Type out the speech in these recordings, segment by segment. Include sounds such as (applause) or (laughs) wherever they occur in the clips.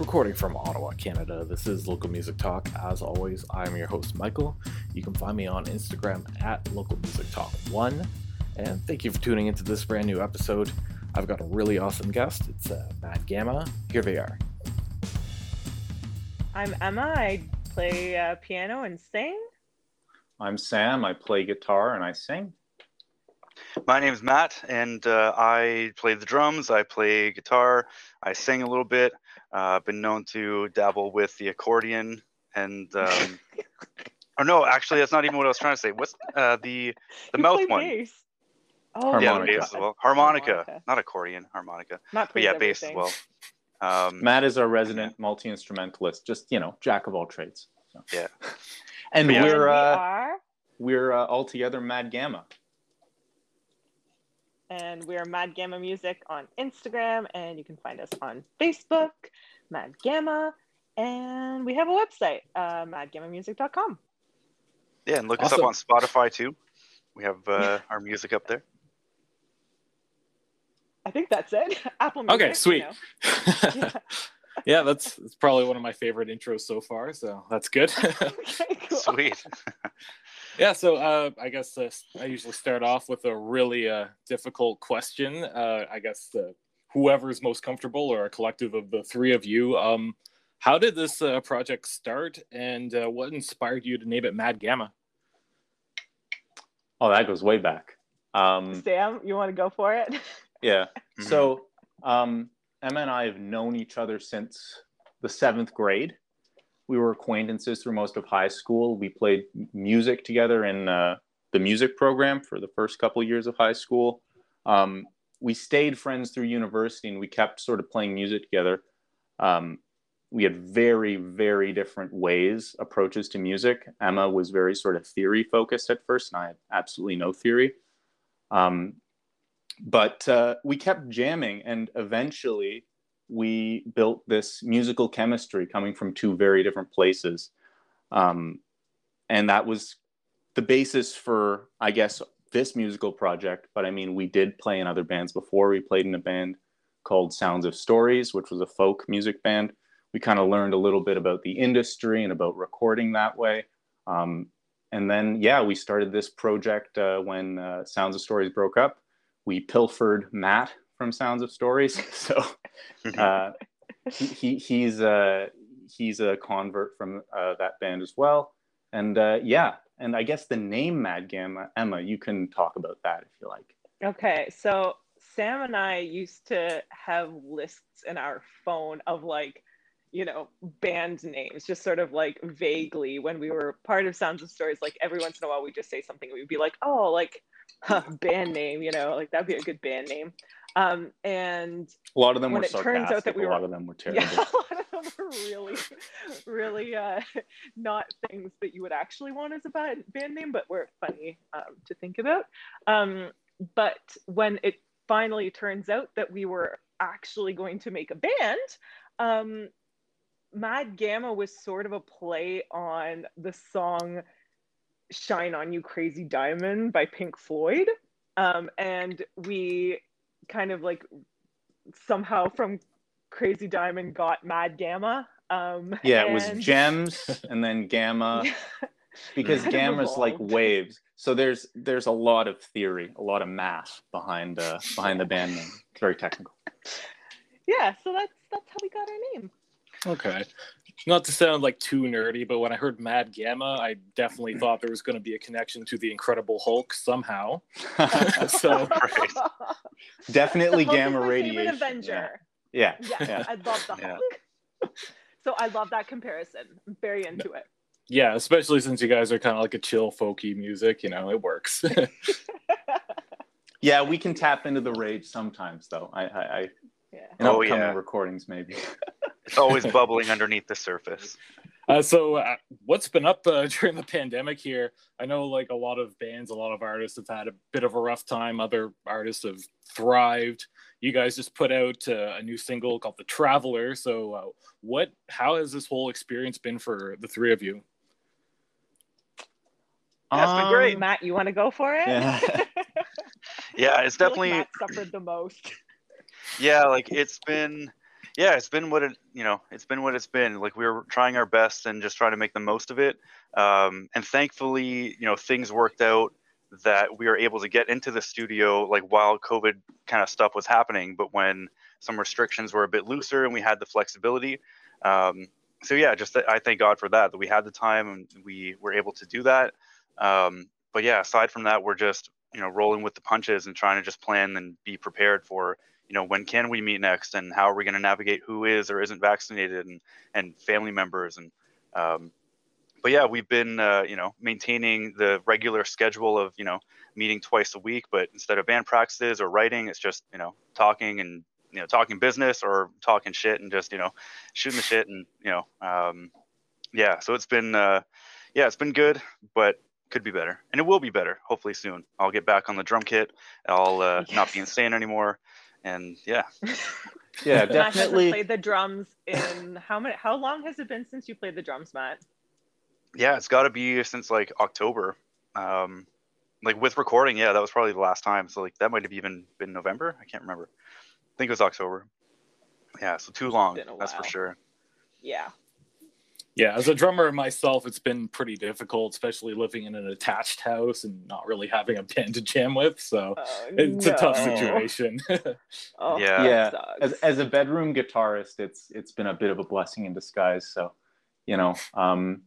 Recording from Ottawa, Canada, this is Local Music Talk. As always, I'm your host, Michael. You can find me on Instagram at Local Music Talk 1. And thank you for tuning into this brand new episode. I've got a really awesome guest. It's uh, Mad Gamma. Here they are. I'm Emma. I play uh, piano and sing. I'm Sam. I play guitar and I sing. My name is Matt, and uh, I play the drums. I play guitar. I sing a little bit. Uh, I've been known to dabble with the accordion, and um, (laughs) or no, actually, that's not even what I was trying to say. What's uh, the the You mouth play one? bass. Oh, Yeah, Harmonica. bass as well. Harmonica, Harmonica. not accordion. Harmonica, Matt but plays yeah, bass as well. Um, Matt is our resident multi instrumentalist, just you know, jack of all trades. So. Yeah. And But yeah. We're we uh, are, we're uh, all together Mad Gamma. And we are Mad Gamma Music on Instagram, and you can find us on Facebook, Mad Gamma, and we have a website, uh, madgammamusic.com. yeah, and look Awesome. us up on Spotify too. We have uh, our music up there. I think that's it. (laughs) Apple Music. Okay, you sweet. know. yeah. (laughs) Yeah. that's, that's probably one of my favorite intros so far, so that's good. (laughs) okay, cool. Sweet. Yeah, so uh, I guess uh, I usually start off with a really uh, difficult question. Uh, I guess uh, whoever's most comfortable or a collective of the three of you. Um, how did this uh, project start, and uh, what inspired you to name it Mad Gamma? Oh, that goes way back. Um, Sam, you want to go for it? yeah. (laughs) So um, Emma and I have known each other since the seventh grade. We were acquaintances through most of high school. We played music together in uh, the music program for the first couple years of high school. Um, we stayed friends through university and we kept sort of playing music together. Um, we had very, very different ways, approaches to music. Emma was very sort of theory focused at first, and I had absolutely no theory. Um, but uh, we kept jamming and eventually we built this musical chemistry coming from two very different places. Um, and that was the basis for i guess this musical project. But i mean we did play in other bands before. We played in a band called sounds of stories which was a folk music band. We kind of learned a little bit about the industry and about recording that way. Um, and then yeah we started this project uh, when uh, sounds of stories broke up. We pilfered Matt from Sounds of Stories. (laughs) So uh, he, he, he's uh, he's a convert from uh, that band as well. And uh, yeah, and I guess the name Mad Gamma, Emma, you can talk about that if you like. Okay, so Sam and I used to have lists in our phone of like, you know, band names, just sort of like vaguely when we were part of Sounds of Stories. Like every once in a while, we just say something, we'd be like, oh, like huh, (laughs) band name, you know, like that'd be a good band name. Um, and A lot of them When were it turns out sarcastic. that we a lot of them were terrible. (laughs) yeah, a lot of them were really, (laughs) really uh, not things that you would actually want as a band, band name, but were funny um, to think about. Um, but when it finally turns out that we were actually going to make a band, um, Mad Gamma was sort of a play on the song Shine On You Crazy Diamond by Pink Floyd. Um, and we kind of like somehow from Crazy Diamond got Mad Gamma. Um, Yeah, it was gems and then gamma (laughs) because Kind of gamma's like waves. So there's there's a lot of theory, a lot of math behind uh, behind the band name. It's very technical. (laughs) yeah, so that's that's how we got our name. Okay. Not to sound like too nerdy, but when I heard Mad Gamma, I definitely mm. thought there was going to be a connection to the Incredible Hulk somehow. (laughs) so, Right. Definitely The gamma my favorite radiation. Avenger. Yeah. Yeah, Yeah. I love the Yeah. Hulk. So I love that comparison. I'm very into it. yeah, especially since you guys are kind of like a chill, folky music, you know, it works. (laughs) Yeah, we can tap into the rage sometimes, though. I, I, I Yeah. in Oh, upcoming yeah. recordings, maybe. (laughs) It's always bubbling underneath the surface. (laughs) Uh, so, uh, what's been up uh, (laughs) during the pandemic here? I know, like a lot of bands, a lot of artists have had a bit of a rough time. Other artists have thrived. You guys just put out uh, a new single called "The Traveler." So, uh, what? How has this whole experience been for the three of you? That's been great. Um, Matt, you want to go for it? Yeah. Yeah, it's I feel like definitely Matt suffered the most. Yeah like it's been yeah, it's been what it you know it's been what it's been. Like we were trying our best and just trying to make the most of it. Um, and thankfully, you know, things worked out that we were able to get into the studio like while COVID kind of stuff was happening, but when some restrictions were a bit looser and we had the flexibility. Um, so yeah, just I thank God for that that we had the time and we were able to do that. Um, but yeah, aside from that, we're just you know rolling with the punches and trying to just plan and be prepared for you know when can we meet next and how are we going to navigate who is or isn't vaccinated and and family members and um, but yeah we've been uh, you know maintaining the regular schedule of you know meeting twice a week but instead of band practices or writing it's just you know talking and you know talking business or talking shit and just you know shooting the shit and you know um, yeah so it's been uh, yeah it's been good but could be better and it will be better hopefully soon i'll get back on the drum kit i'll uh, yes. not be (laughs) insane anymore and yeah. (laughs) Yeah definitely. played the drums in how many how long has it been since you played the drums matt? Yeah it's got to be since like october. Um like with recording yeah that was probably the last time. So like that might have even been november. I can't remember. I think it was october. Yeah so too long that's for sure. Yeah yeah, as a drummer myself, it's been pretty difficult, especially living in an attached house and not really having a band to jam with. So oh, it's no. a tough situation. (laughs) oh, yeah, yeah. As, as a bedroom guitarist, it's it's been a bit of a blessing in disguise. So, you know, um,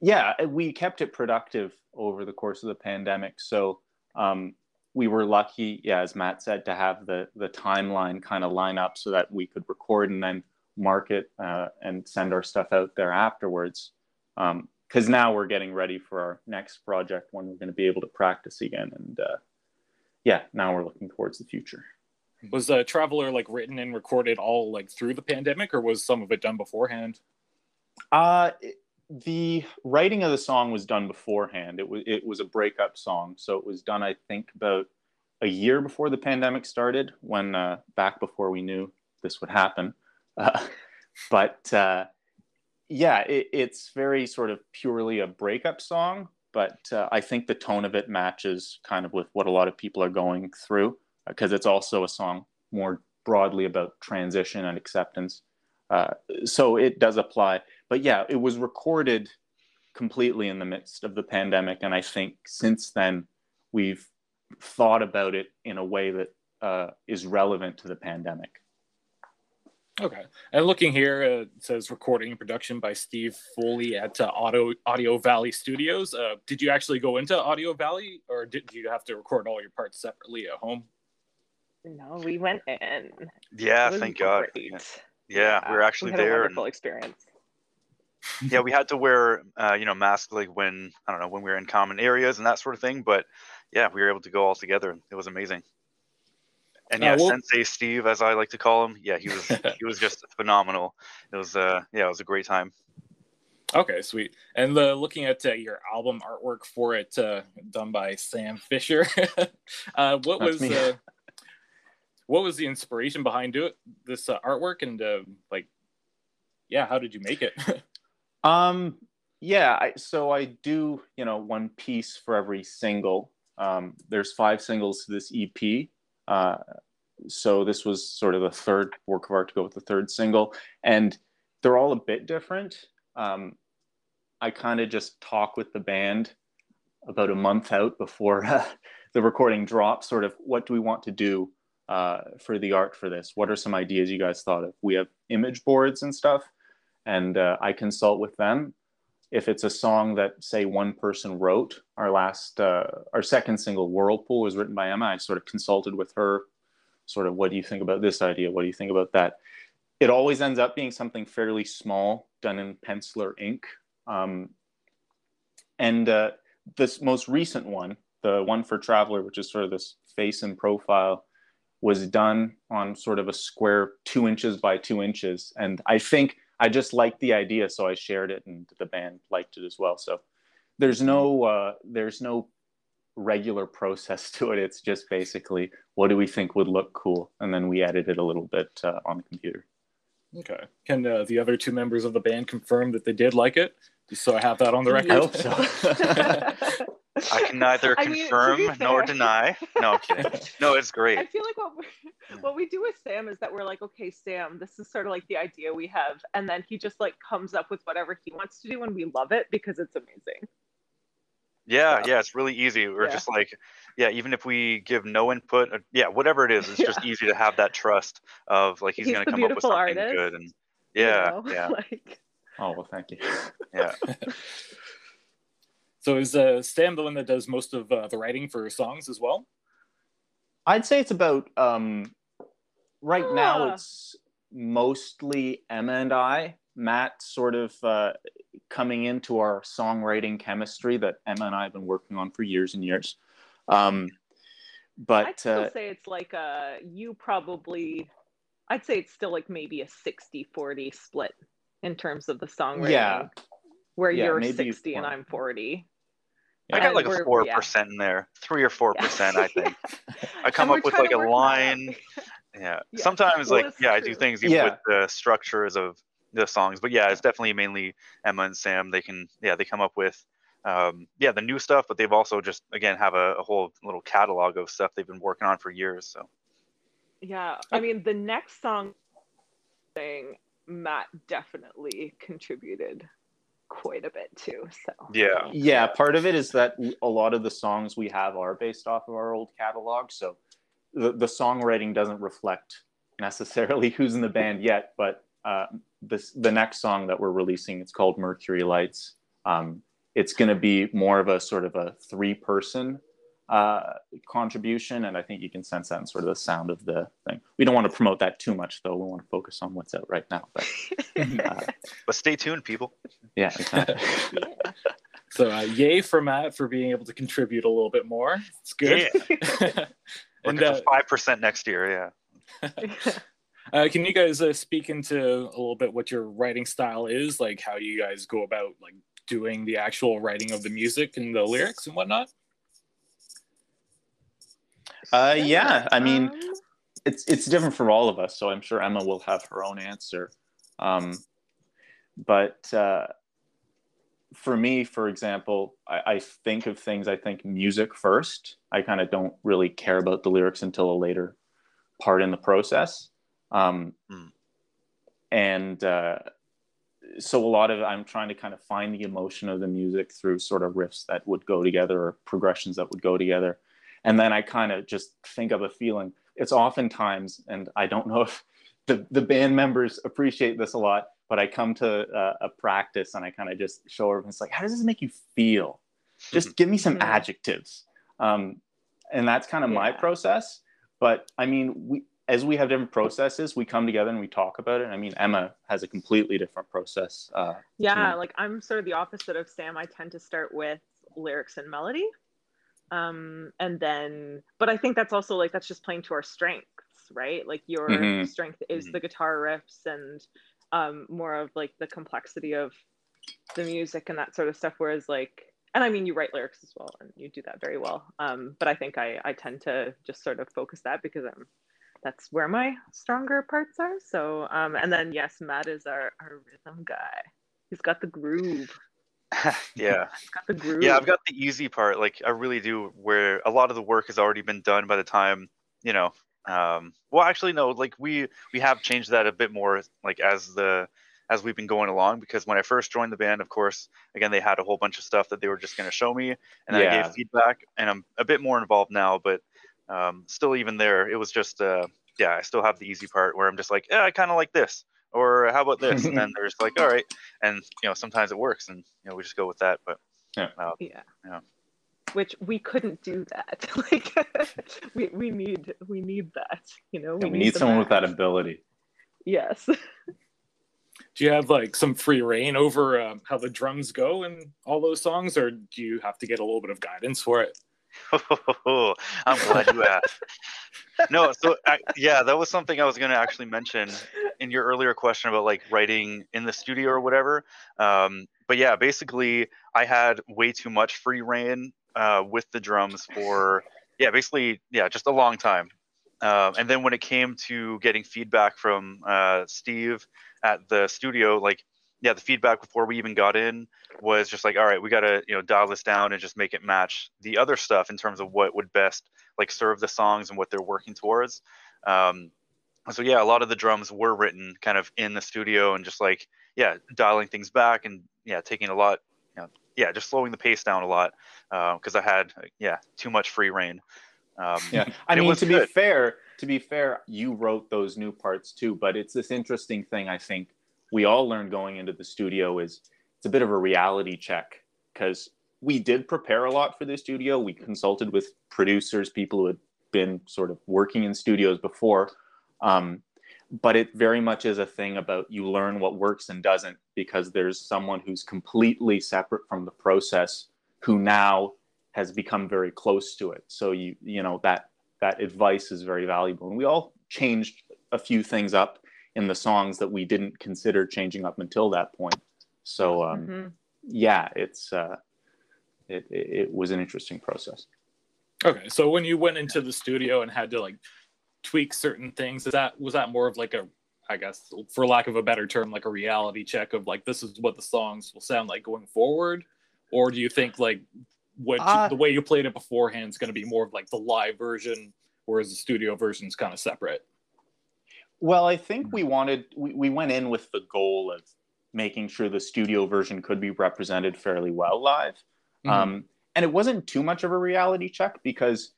yeah, we kept it productive over the course of the pandemic. So um, we were lucky, yeah, as Matt said, to have the the timeline kind of line up so that we could record and then market uh, and send our stuff out there afterwards. Because um, now we're getting ready for our next project when we're going to be able to practice again. And uh, yeah, now we're looking towards the future. Was uh, Traveler like written and recorded all like through the pandemic, or was some of it done beforehand? Uh, the writing of the song was done beforehand. It was it was a breakup song, so it was done I think about a year before the pandemic started, when uh, back before we knew this would happen. Uh, (laughs) but uh, yeah, it, it's very sort of purely a breakup song. But uh, I think the tone of it matches kind of with what a lot of people are going through because it's also a song more broadly about transition and acceptance. Uh, so it does apply. But yeah, it was recorded completely in the midst of the pandemic. And I think since then, we've thought about it in a way that uh, is relevant to the pandemic. Okay. And looking here, uh, it says recording and production by Steve Foley at uh, Audio Audio Valley Studios. Uh, did you actually go into Audio Valley, or did you have to record all your parts separately at home? No, we went in. Yeah, thank God. Yeah. yeah. we were actually we there. wonderful and, experience. (laughs) (laughs) yeah, we had to wear, uh, you know, masks like when I don't know when we were in common areas and that sort of thing. But yeah, we were able to go all together. It was amazing. And uh, yeah, uh, well, Sensei Steve, as I like to call him, yeah, he was (laughs) he was just phenomenal. It was uh yeah, it was a great time. Okay, sweet. And uh, looking at uh, your album artwork for it, uh, done by Sam Fisher, (laughs) uh, what That's was uh, what was the inspiration behind do it, this uh, artwork, and uh, like, yeah, how did you make it? (laughs) um, yeah, I, so I do you know one piece for every single. Um, there's five singles to this EP, uh, so this was sort of the third work of art to go with the third single, and they're all a bit different. Um, I kind of just talk with the band about a month out before (laughs) uh, the recording drops. Sort of, what do we want to do uh, for the art for this? What are some ideas you guys thought of? We have image boards and stuff, and uh, I consult with them. If it's a song that, say, one person wrote, our last, uh, our second single, Whirlpool, was written by Emma. I sort of consulted with her sort of what do you think about this idea? What do you think about that? It always ends up being something fairly small, done in pencil or ink. Um, and uh, this most recent one, the one for Traveler, which is sort of this face and profile, was done on sort of a square two inches by two inches. And I think I just liked the idea, so I shared it, and the band liked it as well. So there's no uh, there's no regular process (laughs) to it. It's just basically what do we think would look cool, and then we edit it a little bit uh, on the computer. Okay. Can uh, the other two members of the band confirm that they did like it? Just so I have that on the record. I hope so. (laughs) (laughs) I can neither (laughs) I mean, confirm be nor deny. No, I'm kidding. (laughs) No, it's great. I feel like what we, what we do with Sam is that we're like, okay, Sam, this is sort of like the idea we have, and then he just like comes up with whatever he wants to do, and we love it because it's amazing. Yeah, So- yeah, it's really easy. We're Yeah. just like, yeah, even if we give no input, uh, yeah, whatever it is, it's just (laughs) easy to have that trust of like he's, He's gonna come up with something artist, good and you yeah, know? yeah, like Oh well, thank you. yeah. So is uh, Sam the one that does most of uh, the writing for songs as well? I'd say it's about um, right now. Ah. It's mostly Emma and I. Matt sort of uh, coming into our songwriting chemistry that Emma and I have been working on for years and years. Um, I'd still uh, say it's like a you probably I'd say it's still like maybe a 60-40 split in terms of the songwriting. Yeah. Where Yeah, you're maybe 60 and. I'm 40. I got like a four yeah. percent in there, three or four percent, I think. (laughs) I come up with like a work that out. line. Yeah. Yeah. Sometimes Well, like it's yeah, I do things even Yeah. with the structures of the songs. But yeah, it's definitely mainly Emma and Sam. They can yeah, they come up with um yeah, the new stuff, but they've also just again have a, a whole little catalog of stuff they've been working on for years. So Yeah, I mean the next song thing Matt definitely contributed quite a bit too. So yeah. yeah, part of it is that a lot of the songs we have are based off of our old catalog. So the, the songwriting doesn't reflect necessarily (laughs) who's in the band yet, but uh, this the next song that we're releasing, it's called Mercury Lights. Um, it's going to be more of a sort of a three person uh, contribution, and I think you can sense that in sort of the sound of the thing. We don't want to promote that too much, though. We want to focus on what's out right now. But (laughs) uh, But stay tuned, people. Yeah, exactly. (laughs) yeah. So uh, yay for Matt for being able to contribute a little bit more. It's good. Yeah. (laughs) and Looking uh, five percent next year, yeah. (laughs) uh, can you guys uh, speak into a little bit what your writing style is, like how you guys go about like doing the actual writing of the music and the lyrics and whatnot? Uh, yeah, I mean, Um, it's it's different for all of us. So I'm sure Emma will have her own answer. Um, but uh, for me, for example, I, I think of things. I think music first. I kind of don't really care about the lyrics until a later part in the process. Um, Hmm. And uh, so a lot of I'm trying to kind of find the emotion of the music through sort of riffs that would go together or progressions that would go together and then I kind of just think of a feeling. It's oftentimes, and I don't know if the, the band members appreciate this a lot, but I come to uh, a practice and I kind of just show everyone, it's like, how does this make you feel? Just give me some Mhm. adjectives. Um, and that's kind of my process. But I mean, we, as we have different processes, we come together and we talk about it. I mean, Emma has a completely different process. Uh, yeah, to- like I'm sort of the opposite of Sam. I tend to start with lyrics and melody. Um, and then, but I think that's also like that's just playing to our strengths, right? Like your Mhm. strength is Mhm. the guitar riffs and um, more of like the complexity of the music and that sort of stuff. Whereas, like, and I mean, you write lyrics as well, and you do that very well. Um, but I think I I tend to just sort of focus that because I'm that's where my stronger parts are. So, um, and then yes, Matt is our our rhythm guy. He's got the groove. (laughs) yeah. (laughs) He's got the groove. Yeah, I've got the easy part. Like I really do, where a lot of the work has already been done by the time you know. Um, well, actually, no. Like we we have changed that a bit more, like as the as we've been going along. Because when I first joined the band, of course, again they had a whole bunch of stuff that they were just going to show me, and then I gave feedback, and I'm a bit more involved now. But um, still, even there, it was just uh, yeah, I still have the easy part where I'm just like, yeah, I kind of like this, or how about this, and then (laughs) there's like, all right, and you know sometimes it works, and you know we just go with that. But yeah. Yeah. Which we couldn't do that. (laughs) like (laughs) we, we need we need that. You know, we need the someone with that ability. Yes. Do you have like some free reign over um, how the drums go in all those songs, or do you have to get a little bit of guidance for it? (laughs) I'm glad you asked. No, so I, yeah, that was something I was going to actually mention in your earlier question about like writing in the studio or whatever. Um, but yeah, basically, I had way too much free reign uh, with the drums for yeah, basically yeah, just a long time. Um, and then when it came to getting feedback from uh, Steve at the studio, like yeah, the feedback before we even got in was just like, all right, we got to you know dial this down and just make it match the other stuff in terms of what would best like serve the songs and what they're working towards. Um, so yeah, a lot of the drums were written kind of in the studio and just like yeah, dialing things back and yeah, taking a lot, yeah, just slowing the pace down a lot because uh, I had yeah too much free reign. Um, yeah, I mean to good. be fair, to be fair, you wrote those new parts too, but it's this interesting thing I think we all learned going into the studio is it's a bit of a reality check because we did prepare a lot for the studio. We consulted with producers, people who had been sort of working in studios before. Um, but it very much is a thing about you learn what works and doesn't because there's someone who's completely separate from the process who now has become very close to it. So you you know that that advice is very valuable. And we all changed a few things up in the songs that we didn't consider changing up until that point. So um, mm-hmm. yeah, it's uh, it, it was an interesting process. Okay, so when you went into the studio and had to like tweak certain things, is that was that more of like a I guess for lack of a better term, like a reality check of like this is what the songs will sound like going forward, or do you think like what uh, the way you played it beforehand is going to be more of like the live version, whereas the studio version is kind of separate? Well, I think we wanted we, we went in with the goal of making sure the studio version could be represented fairly well live. Mm-hmm. Um, and it wasn't too much of a reality check because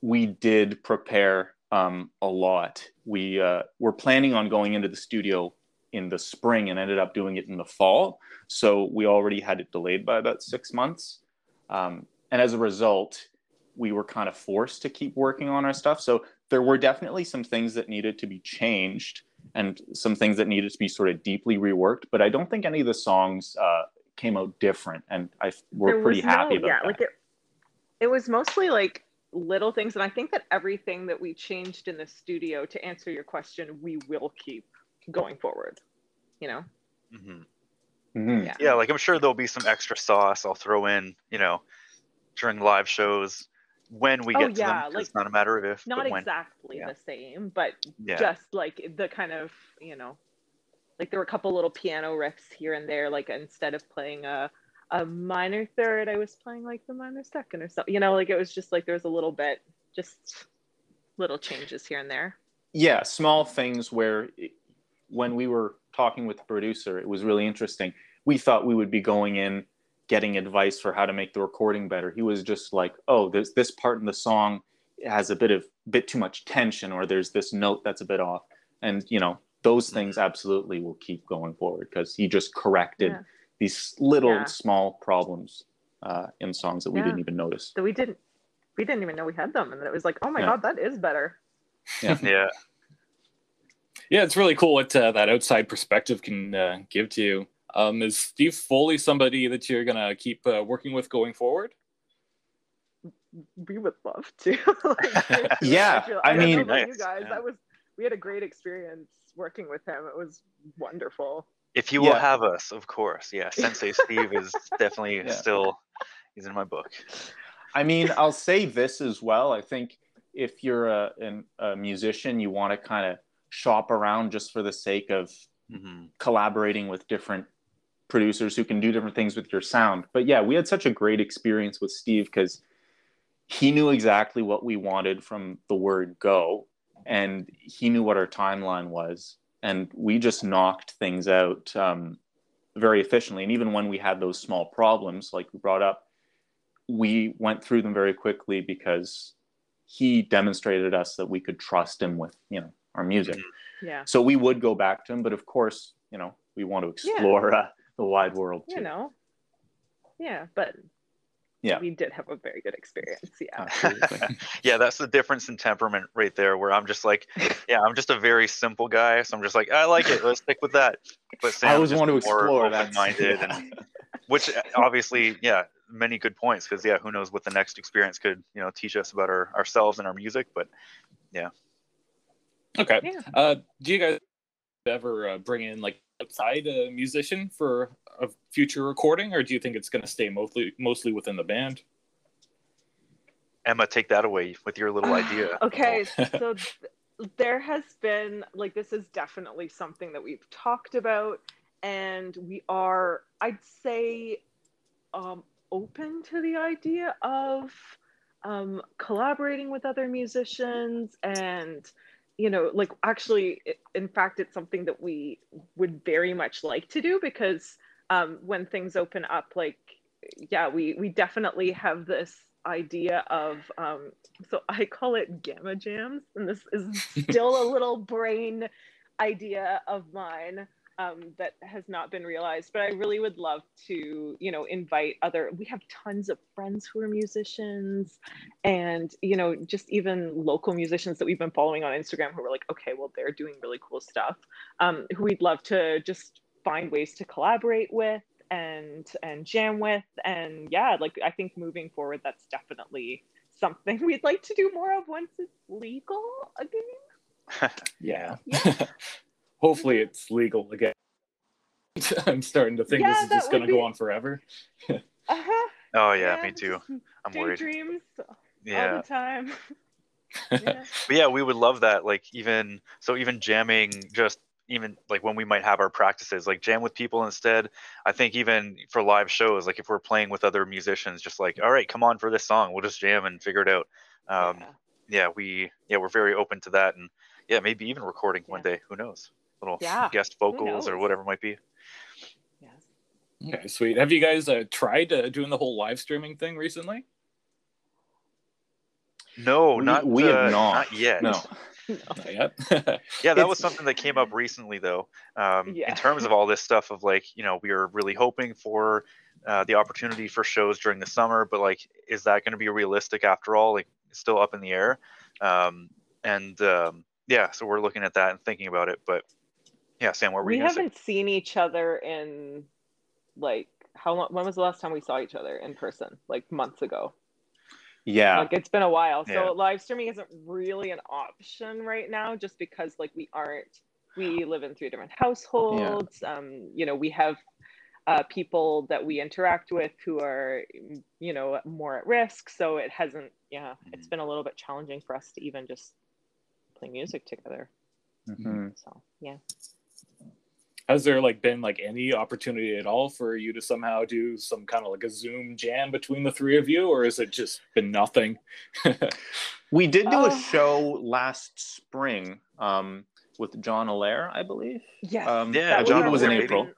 we did prepare um, a lot. We uh, were planning on going into the studio in the spring and ended up doing it in the fall. So we already had it delayed by about six months. Um, and as a result, we were kind of forced to keep working on our stuff. So there were definitely some things that needed to be changed and some things that needed to be sort of deeply reworked. But I don't think any of the songs uh, came out different, and I we're pretty happy no, about yeah, that. like it, it was mostly like little things, and I think that everything that we changed in the studio to answer your question, we will keep going forward. You know. Mm-hmm. Mm-hmm. Yeah. yeah, like I'm sure there'll be some extra sauce I'll throw in, you know, during live shows when we oh, get oh, to yeah, them. Like, it's not a matter of if. Not exactly yeah. the same, but yeah. just like the kind of you know, like there were a couple little piano riffs here and there. Like instead of playing a a minor third, I was playing like the minor second or something. You know, like it was just like there was a little bit, just little changes here and there. Yeah, small things where when we were talking with the producer, it was really interesting. We thought we would be going in getting advice for how to make the recording better. He was just like, "Oh, there's this part in the song has a bit of bit too much tension, or there's this note that's a bit off." And you know, those mm-hmm. things absolutely will keep going forward because he just corrected yeah. These little yeah. small problems uh, in songs that we yeah. didn't even notice. That we didn't we didn't even know we had them, and then it was like, "Oh my god, that is better." Yeah. (laughs) yeah. Yeah, it's really cool what uh, that outside perspective can uh, give to you. Um, is Steve Foley somebody that you're gonna keep uh, working with going forward? We would love to. (laughs) like, yeah, I, I mean, nice. you guys, yeah. that was we had a great experience working with him. It was wonderful. If you yeah. will have us, of course. Yeah, Sensei Steve is definitely (laughs) yeah. still he's in my book. I mean, I'll say this as well. I think if you're a, an, a musician, you want to kind of shop around just for the sake of mm-hmm. collaborating with different producers who can do different things with your sound. But yeah, we had such a great experience with Steve because he knew exactly what we wanted from the word go and he knew what our timeline was. And we just knocked things out um, very efficiently. And even when we had those small problems, like we brought up, we went through them very quickly because he demonstrated us that we could trust him with, you know, our music. Mm-hmm. Yeah. So we would go back to him, but of course, you know, we want to explore yeah. uh, the wide world too. You know, yeah, but yeah, we did have a very good experience. Yeah, (laughs) yeah, that's the difference in temperament right there. Where I'm just like, yeah, I'm just a very simple guy, so I'm just like, I like it. Let's stick with that. But Sam I always want to explore that minded, yeah. and (laughs) which obviously, yeah, many good points because yeah, who knows what the next experience could you know teach us about our ourselves and our music, but yeah. Okay. Yeah. Uh, do you guys ever uh, bring in like outside a musician for a future recording, or do you think it's going to stay mostly mostly within the band? Emma, take that away with your little (sighs) idea. okay, (laughs) so th- there has been like this is definitely something that we've talked about, and we are, I'd say, um, open to the idea of um, collaborating with other musicians and you know like actually in fact it's something that we would very much like to do because um, when things open up like yeah we we definitely have this idea of um, so (laughs) i call it gamma jams and this is still a little (laughs) brain idea of mine um, that has not been realized. But I really would love to, you know, invite other. We have tons of friends who are musicians, and you know, just even local musicians that we've been following on Instagram who are like, okay, well, they're doing really cool stuff. Um, who we'd love to just find ways to collaborate with and and jam with, and yeah, like I think moving forward, that's definitely something (laughs) we'd like to do more of once it's legal again. (laughs) yeah. yeah. (laughs) hopefully it's legal again. I'm starting to think Yeah, this is just going to would go on forever. Uh-huh. Oh yeah, me too. I'm worried. Daydreams all Yeah. the time. yeah. But yeah, we would love that. Like even so, even jamming just even like when we might have our practices, like jam with people instead. I think even for live shows, like if we're playing with other musicians, just like all right, come on for this song, we'll just jam and figure it out. Um, Yeah. yeah, we yeah we're very open to that, and yeah, maybe even recording one day. Who knows? Little Yeah, guest vocals or whatever it might be. Yes. Okay, sweet. Have you guys uh, tried uh, doing the whole live streaming thing recently? No, We- not we have uh, not. yet. No. (laughs) (laughs) Not yet. (laughs) Yeah, that It's- was something that came up recently, though. Um, Yeah. In terms of all this stuff, of like, you know, we are really hoping for uh, the opportunity for shows during the summer, but like, is that going to be realistic after all? Like, it's still up in the air. Um, and um, yeah, so we're looking at that and thinking about it. But yeah, Sam, what were We you going to say? haven't seen each other in like how long? When was the last time we saw each other in person? Like months ago. Yeah. Like it's been a while. So Yeah. live streaming isn't really an option right now, just because like we aren't. We live in three different households. Um, you know, we have uh, people that we interact with who are, you know, more at risk. So it hasn't. Yeah, it's Mhm. been a little bit challenging for us to even just play music together. Mhm. So yeah. Has there like been like any opportunity at all for you to somehow do some kind of like a Zoom jam between the three of you, or has it just been nothing? (laughs) We did do Oh. a show last spring um, with John Allaire, I believe. Yes. Um, Yeah, I John it was in Allaire, April.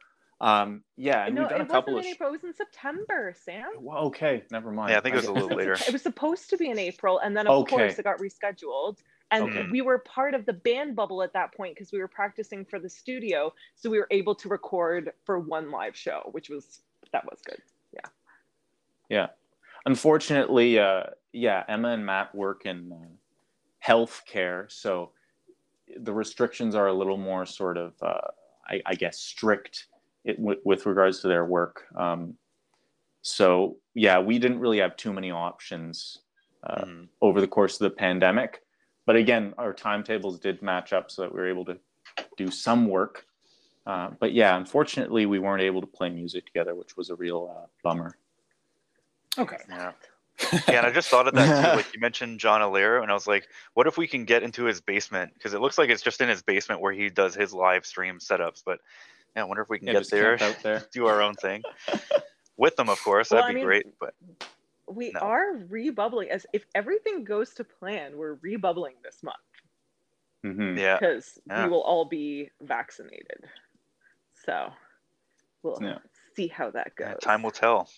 Um, yeah, and no, we've done it a couple wasn't of. in April. It was in September, Sam. Well, okay, never mind. Yeah, I think it was a little (laughs) later. It was supposed to be in April, and then of Okay. course it got rescheduled. And Okay. we were part of the band bubble at that point because we were practicing for the studio, so we were able to record for one live show, which was that was good. Yeah. Yeah. Unfortunately, uh, yeah, Emma and Matt work in uh, healthcare, so the restrictions are a little more sort of, uh, I, I guess, strict it, with, with regards to their work. Um, so yeah, we didn't really have too many options uh, Mhm. over the course of the pandemic. But again, our timetables did match up so that we were able to do some work. Uh, but yeah, unfortunately, we weren't able to play music together, which was a real uh, bummer. okay. Yeah. Yeah, and I just thought of that too. (laughs) Like you mentioned John Allaire, and I was like, what if we can get into his basement? Because it looks like it's just in his basement where he does his live stream setups. But yeah, I wonder if we can Yeah, get there, out there. (laughs) do our own thing with them, of course. Well, That'd I be mean, great. But We No. are rebubbling as if everything goes to plan. We're rebubbling this month hmm yeah, because Yeah. we will all be vaccinated. So we'll Yeah. see how that goes. yeah, time will tell.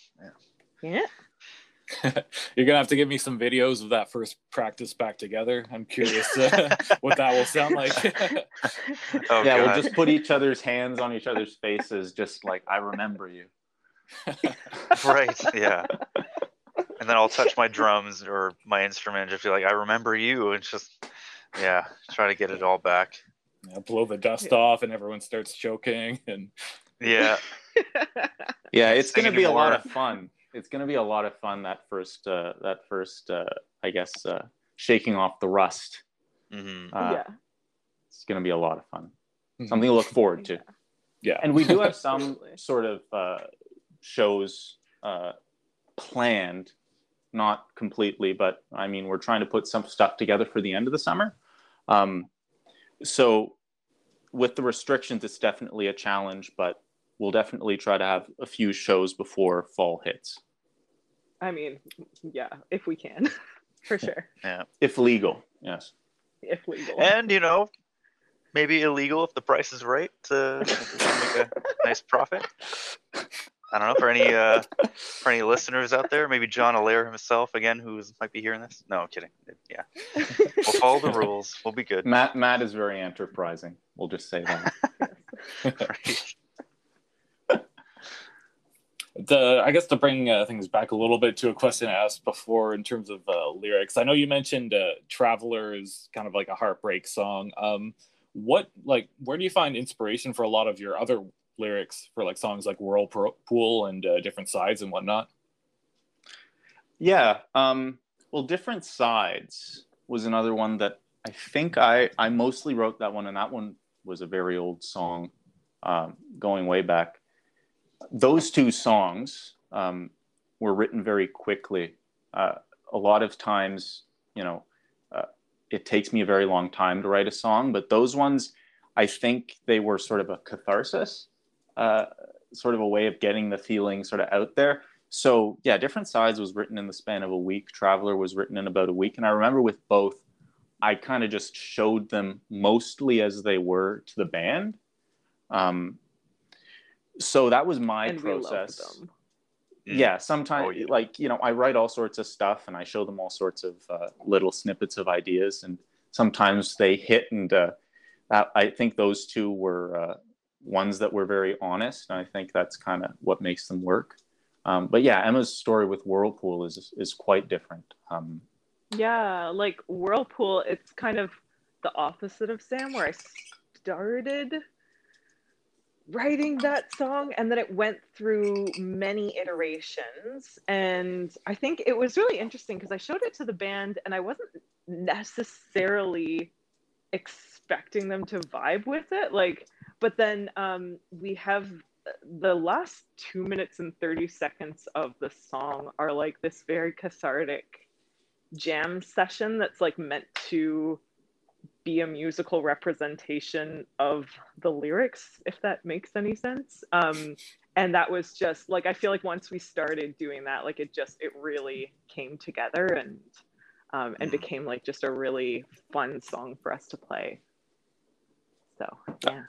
Yeah. (laughs) You're gonna have to give me some videos of that first practice back together. I'm curious uh, (laughs) (laughs) what that will sound like. Oh yeah, god. we'll just put each other's hands on each other's faces, just like I remember you. right. Yeah. And then I'll touch my (laughs) drums or my instrument, just be like, I remember you. It's just, yeah, try to get it all back. Yeah, blow the dust off, and everyone starts choking. And Yeah. (laughs) Yeah, it's going to be a lot of fun. It's going to be a lot of fun that first, uh, that first, uh, I guess, uh, shaking off the rust. hmm Uh, yeah. It's going to be a lot of fun. Something to look forward to. yeah, And we do have (laughs) some sort of uh, shows uh, planned, not completely, but I mean, we're trying to put some stuff together for the end of the summer. Um, so, with the restrictions, it's definitely a challenge, but we'll definitely try to have a few shows before fall hits, I mean, yeah, if we can, (laughs) for sure, Yeah. if legal. Yes. if legal. And you know, maybe illegal if the price is right to make a nice profit. (laughs) I don't know for any uh, (laughs) for any listeners out there. Maybe John Allaire himself again, who might be hearing this. No, I'm kidding. Yeah, we'll follow the rules. We'll be good. Matt Matt is very enterprising. We'll just say that. Right. (laughs) the I guess to bring uh, things back a little bit to a question I asked before in terms of uh, lyrics. I know you mentioned uh, "Traveler" is kind of like a heartbreak song. Um, what like where do you find inspiration for a lot of your other lyrics for like songs like "Whirlpool" and uh, "Different Sides" and whatnot? Yeah. Um, well, different sides was another one that I think I I mostly wrote that one, and that one was a very old song, um, going way back. Those two songs um, were written very quickly. Uh, a lot of times, you know, uh, it takes me a very long time to write a song, but those ones, I think they were sort of a catharsis, uh, sort of a way of getting the feeling sort of out there so yeah different sides was written in the span of a week traveler was written in about a week and i remember with both i kind of just showed them mostly as they were to the band um, so that was my and we loved process them. Mm. yeah sometimes Oh, yeah. like you know i write all sorts of stuff and i show them all sorts of uh, little snippets of ideas and sometimes they hit and uh, i think those two were uh, ones that were very honest and i think that's kind of what makes them work um, but yeah emma's story with whirlpool is is quite different um, Yeah, like Whirlpool, it's kind of the opposite of Sam, where I started writing that song and then it went through many iterations. And I think it was really interesting because I showed it to the band and I wasn't necessarily expecting them to vibe with it. Like, but then um, we have the last two minutes and 30 seconds of the song are like this very cathartic jam session that's like meant to be a musical representation of the lyrics if that makes any sense. Um and that was just like i feel like once we started doing that like it just it really came together and um and Mhm. became like just a really fun song for us to play. So yeah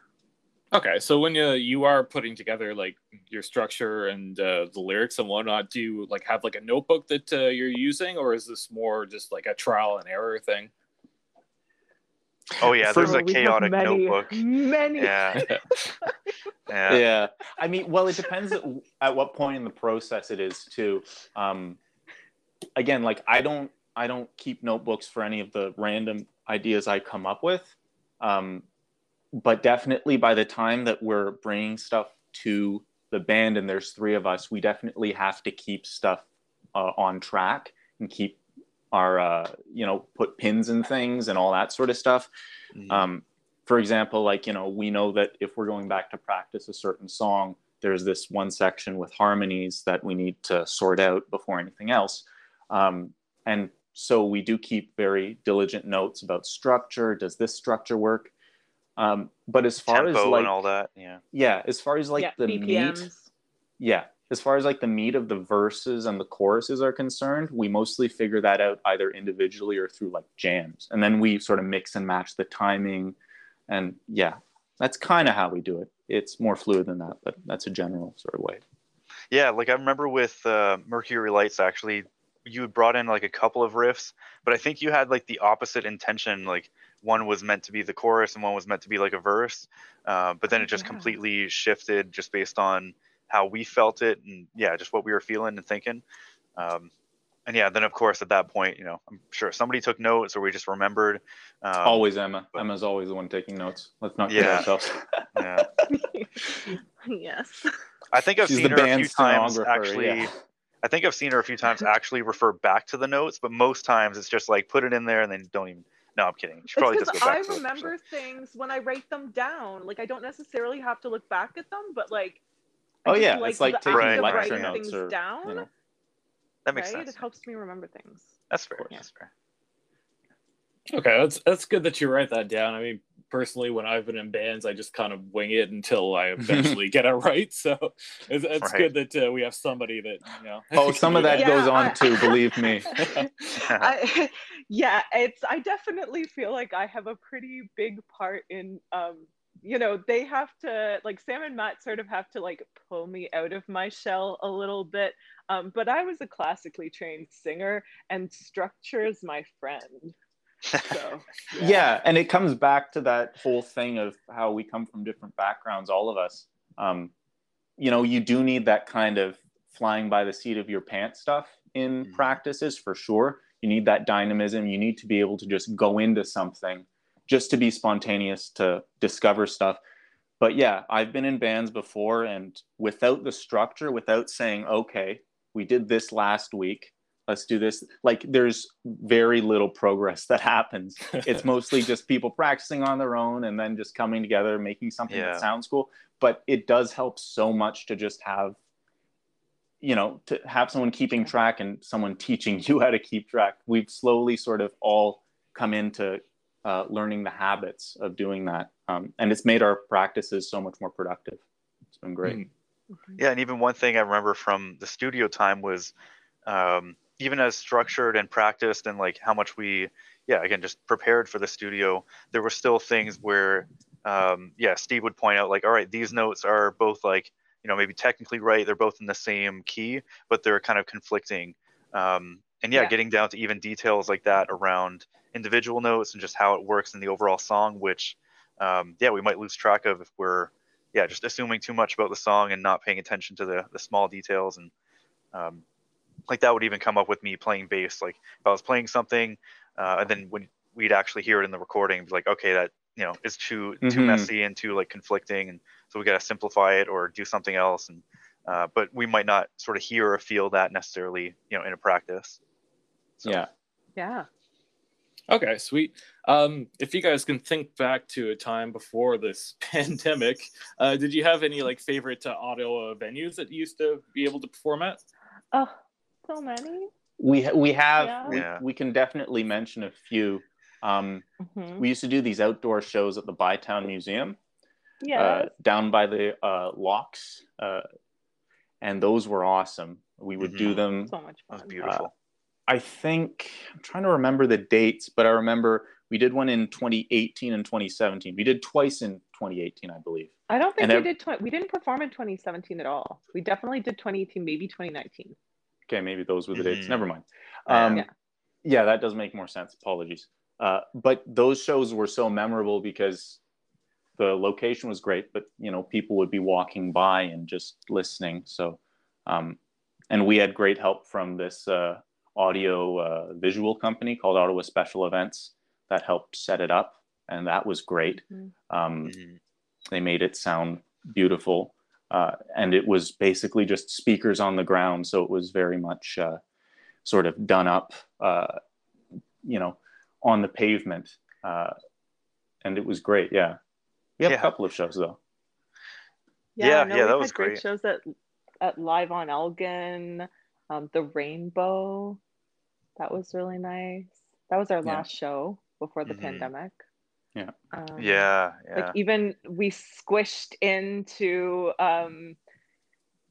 Okay, so when you you are putting together like your structure and uh, the lyrics and whatnot, do you like have like a notebook that uh, you're using, or is this more just like a trial and error thing? Oh yeah, there's a chaotic many, notebook. many Yeah, (laughs) yeah. yeah i mean well it depends at, at what point in the process it is too um again like i don't i don't keep notebooks for any of the random ideas i come up with um but definitely by the time that we're bringing stuff to the band and there's three of us we definitely have to keep stuff uh, on track and keep our uh, you know put pins in things and all that sort of stuff. Mhm. um, for example like you know we know that if we're going back to practice a certain song there's this one section with harmonies that we need to sort out before anything else. Um, and so we do keep very diligent notes about structure. Does this structure work um, but as far Tempo as like and all that. Yeah. yeah as far as like yeah, the meat yeah as far as like the meat of the verses and the choruses are concerned we mostly figure that out either individually or through like jams and then we sort of mix and match the timing and yeah that's kind of how we do it it's more fluid than that but that's a general sort of way Yeah, like I remember with uh, Mercury Lights, actually, you had brought in like a couple of riffs, but I think you had like the opposite intention. Like one was meant to be the chorus and one was meant to be like a verse, uh, but then it just Yeah. completely shifted just based on how we felt it and yeah, just what we were feeling and thinking. Um, and yeah, then of course at that point, you know, I'm sure somebody took notes or we just remembered. Um, always emma but- emma's always the one taking notes let's not kid Yeah. ourselves (laughs) yeah. (laughs) yes. I think I've she's seen the her a few times actually. yeah. I think I've seen her a few times actually refer back to the notes, but most times it's just like put it in there and then don't even. No, I'm kidding. She probably it's does because I back to it, so. remember things when I write them down. Like I don't necessarily have to look back at them, but like. I oh just yeah it's like taking act of lecture writing notes things or down, you know That makes right? sense. It helps me remember things. That's fair. Yeah. That's fair. Okay, that's that's good that you write that down. I mean, personally, when I've been in bands, I just kind of wing it until I (laughs) eventually get it right. So it's, it's Right. good that uh, we have somebody that you know. Oh, (laughs) some of that Yeah, goes on I- too, believe me. (laughs) I, yeah, it's I definitely feel like I have a pretty big part in um you know, they have to like Sam and Matt sort of have to like pull me out of my shell a little bit. Um, but I was a classically trained singer and structure is my friend. So (laughs) yeah. And it comes back to that whole thing of how we come from different backgrounds all of us. Um, you know you do need that kind of flying by the seat of your pants stuff in Mhm. practices for sure. You need that dynamism. You need to be able to just go into something just to be spontaneous to discover stuff. But yeah i've been in bands before and without the structure without saying okay we did this last week let's do this. Like there's very little progress that happens. It's (laughs) mostly just people practicing on their own and then just coming together making something Yeah. that sounds cool. But it does help so much to just have you know to have someone keeping track and someone teaching (laughs) you how to keep track. We've slowly sort of all come into uh, learning the habits of doing that um, and it's made our practices so much more productive. It's been great. Mm. Yeah, and even one thing I remember from the studio time was um, even as structured and practiced and like how much we, yeah, again, just prepared for the studio, there were still things where, um, yeah, Steve would point out like, all right, these notes are both like, you know, maybe technically right, they're both in the same key, but they're kind of conflicting. Um, and yeah, Yeah. getting down to even details like that around individual notes and just how it works in the overall song, which, um, yeah, we might lose track of if we're yeah, just assuming too much about the song and not paying attention to the the small details and um, like that would even come up with me playing bass. Like if I was playing something, uh, and then when we'd actually hear it in the recording, be like, okay, that you know is too too Mhm. messy and too like conflicting, and so we got to simplify it or do something else. And uh, but we might not sort of hear or feel that necessarily, you know, in a practice. So, yeah yeah. Okay, sweet. Um, if you guys can think back to a time before this (laughs) pandemic, uh, did you have any like favorite uh, audio venues that you used to be able to perform at? Oh, so many. we ha- we have Yeah. we, Yeah. we can definitely mention a few um, Mhm. we used to do these outdoor shows at the bytown museum Yes. uh, down by the uh, locks, uh, and those were awesome. We would do Mhm. them. so much that was fun. beautiful. I think I'm trying to remember the dates, but I remember we did one in 2018 and 2017. We did twice in 2018, I believe. I don't think and we ev- did. Tw- we didn't perform in 2017 at all. We definitely did 2018, maybe 2019. Okay, maybe those were the dates. Mhm. Never mind. Yeah. Um, Yeah. yeah. that does make more sense. Apologies. Uh, but those shows were so memorable because the location was great, but you know people would be walking by and just listening. So, um, and we had great help from this uh, audio uh, visual company called Ottawa Special Events that helped set it up, and that was great. Mhm. Um, Mhm. they made it sound beautiful uh, and it was basically just speakers on the ground so it was very much uh, sort of done up uh, you know on the pavement uh, and it was great yeah we have Yeah. a couple of shows though Yeah, no, yeah, we've that was great great. shows at at Live on Elgin, um, the Rainbow. That was really nice. That was our Yeah. last show before the Mhm. pandemic. Yeah. Um, Yeah, yeah. like even we squished into um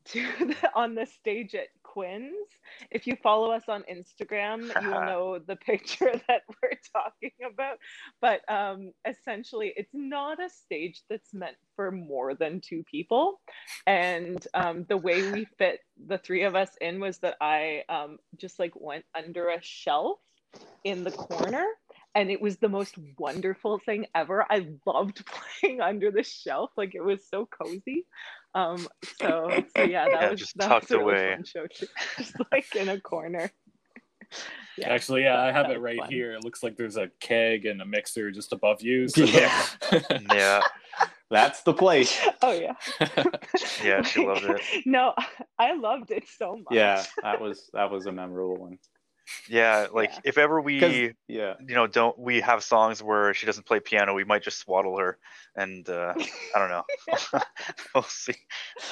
to (laughs) the, on the stage at Quinn's. If you follow us on Instagram, you will (laughs) know the picture (laughs) that we're talking about. But um, essentially, it's not a stage that's meant for more than two people. And um, the way we fit the three of us in was that I um, just like went under a shelf in the corner and it was the most wonderful thing ever. I loved (laughs) playing under the shelf, like it was so cozy. Um, so, so yeah, (laughs) that Yeah, was just that tucked was a really away. fun show too. (laughs) Just like in a corner. Yeah, Actually, yeah, I have that it right fun. here. It looks like there's a keg and a mixer just above you. so- Yeah. yeah. that's the place Oh yeah. Yeah, she loved it. No, I loved it so much. yeah that was that was a memorable one (laughs) Yeah, like Yeah. if ever we, yeah you know, don't we have songs where she doesn't play piano, we might just swaddle her, and uh, I don't know. (laughs) we'll see.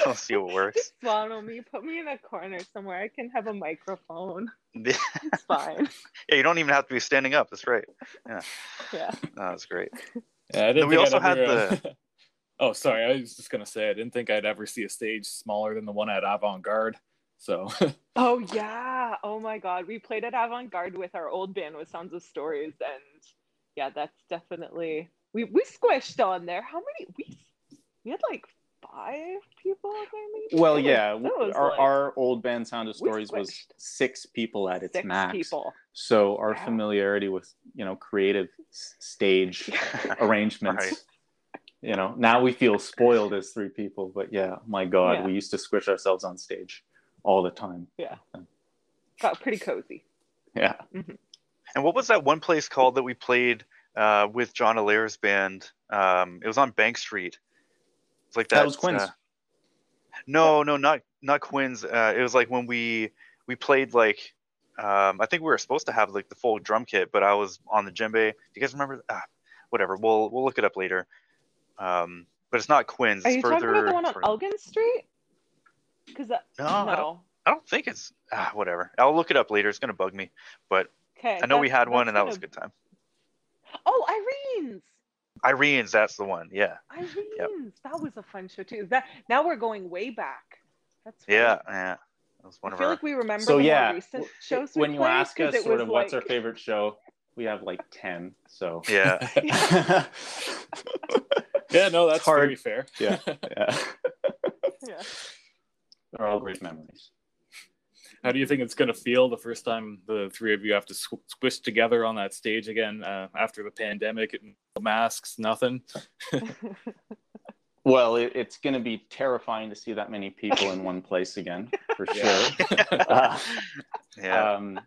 We'll see what works. Just swaddle me, put me in a corner somewhere. I can have a microphone. (laughs) yeah, It's fine. Yeah, you don't even have to be standing up. That's right. Yeah. No, that's great. Yeah, I didn't we also I'd had ever, uh, oh, sorry. I was just gonna say I didn't think I'd ever see a stage smaller than the one at Avant Garde. So (laughs) Oh yeah. Oh my god. We played at Avant Garde with our old band with Sounds of Stories and yeah, that's definitely we we squished on there. How many we we had like five people in there maybe? Well, It was- yeah, was our, like our old band Sound of Stories was six people at its six max. people. So our Yeah. familiarity with you know creative stage (laughs) arrangements, Right. you know, now we feel spoiled as three people. But yeah, my God, Yeah. we used to squish ourselves on stage all the time. Yeah. Got pretty cozy. Yeah, And what was that one place called that we played uh, with John Alaire's band? Um, it was on Bank Street. It's like that. that was Quinn's. uh, no, no, not not Quinn's. Uh, it was like when we we played like um, I think we were supposed to have like the full drum kit, but I was on the djembe. Do you guys remember? Ah, whatever. We'll we'll look it up later. Um, but it's not Quinn's. Are It's you further. talking about the one on further- Elgin Street? Because No, no. I don't, I don't think it's ah, whatever. I'll look it up later. It's gonna bug me, but Okay. I know we had one that's and that was a good time. Oh, Irene's. Irene's, that's the one. Yeah, Irene's. That was a fun show too. That now we're going way back. That's fun. yeah, yeah. That was one I of feel our. like we remember So the yeah, more recent shows. we when you played, ask 'cause us sort was of what's our favorite show, we have like ten. So yeah. (laughs) (laughs) yeah, no, that's hard. very fair. yeah, (laughs) yeah, Yeah. They're all great memories. How do you think it's gonna feel the first time the three of you have to squ- squish together on that stage again uh, after the pandemic and masks, nothing? (laughs) Well, it, it's going to be terrifying to see that many people in one place again, for Yeah. sure. (laughs) Uh, yeah. um,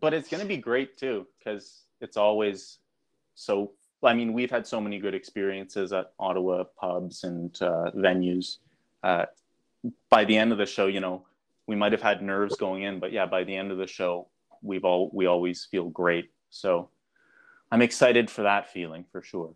but it's going to be great too because it's always so. I mean, we've had so many good experiences at Ottawa pubs and uh, venues. By the end of the show, you know, we might have had nerves going in, but yeah, by the end of the show, we've all we always feel great. So I'm excited for that feeling for sure.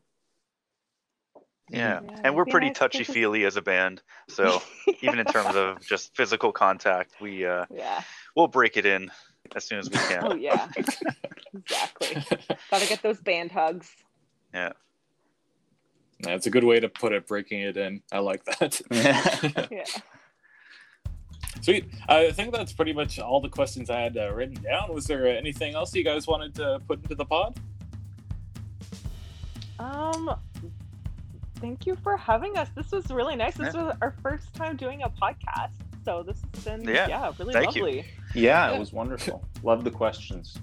yeah. Yeah, And we're it'd pretty nice touchy feely as a band. So (laughs) even in terms of just physical contact, we uh, yeah. we'll break it in as soon as we can. Oh yeah. exactly. Gotta get those band hugs. Yeah. That's a good way to put it. Breaking it in, I like that. (laughs) Yeah. Sweet. I think that's pretty much all the questions I had uh, written down. Was there anything else you guys wanted to put into the pod? Um. Thank you for having us. This was really nice. This Yeah. was our first time doing a podcast, so this has been Yeah. yeah, really Thank lovely. yeah, Yeah. it was wonderful. Love the questions.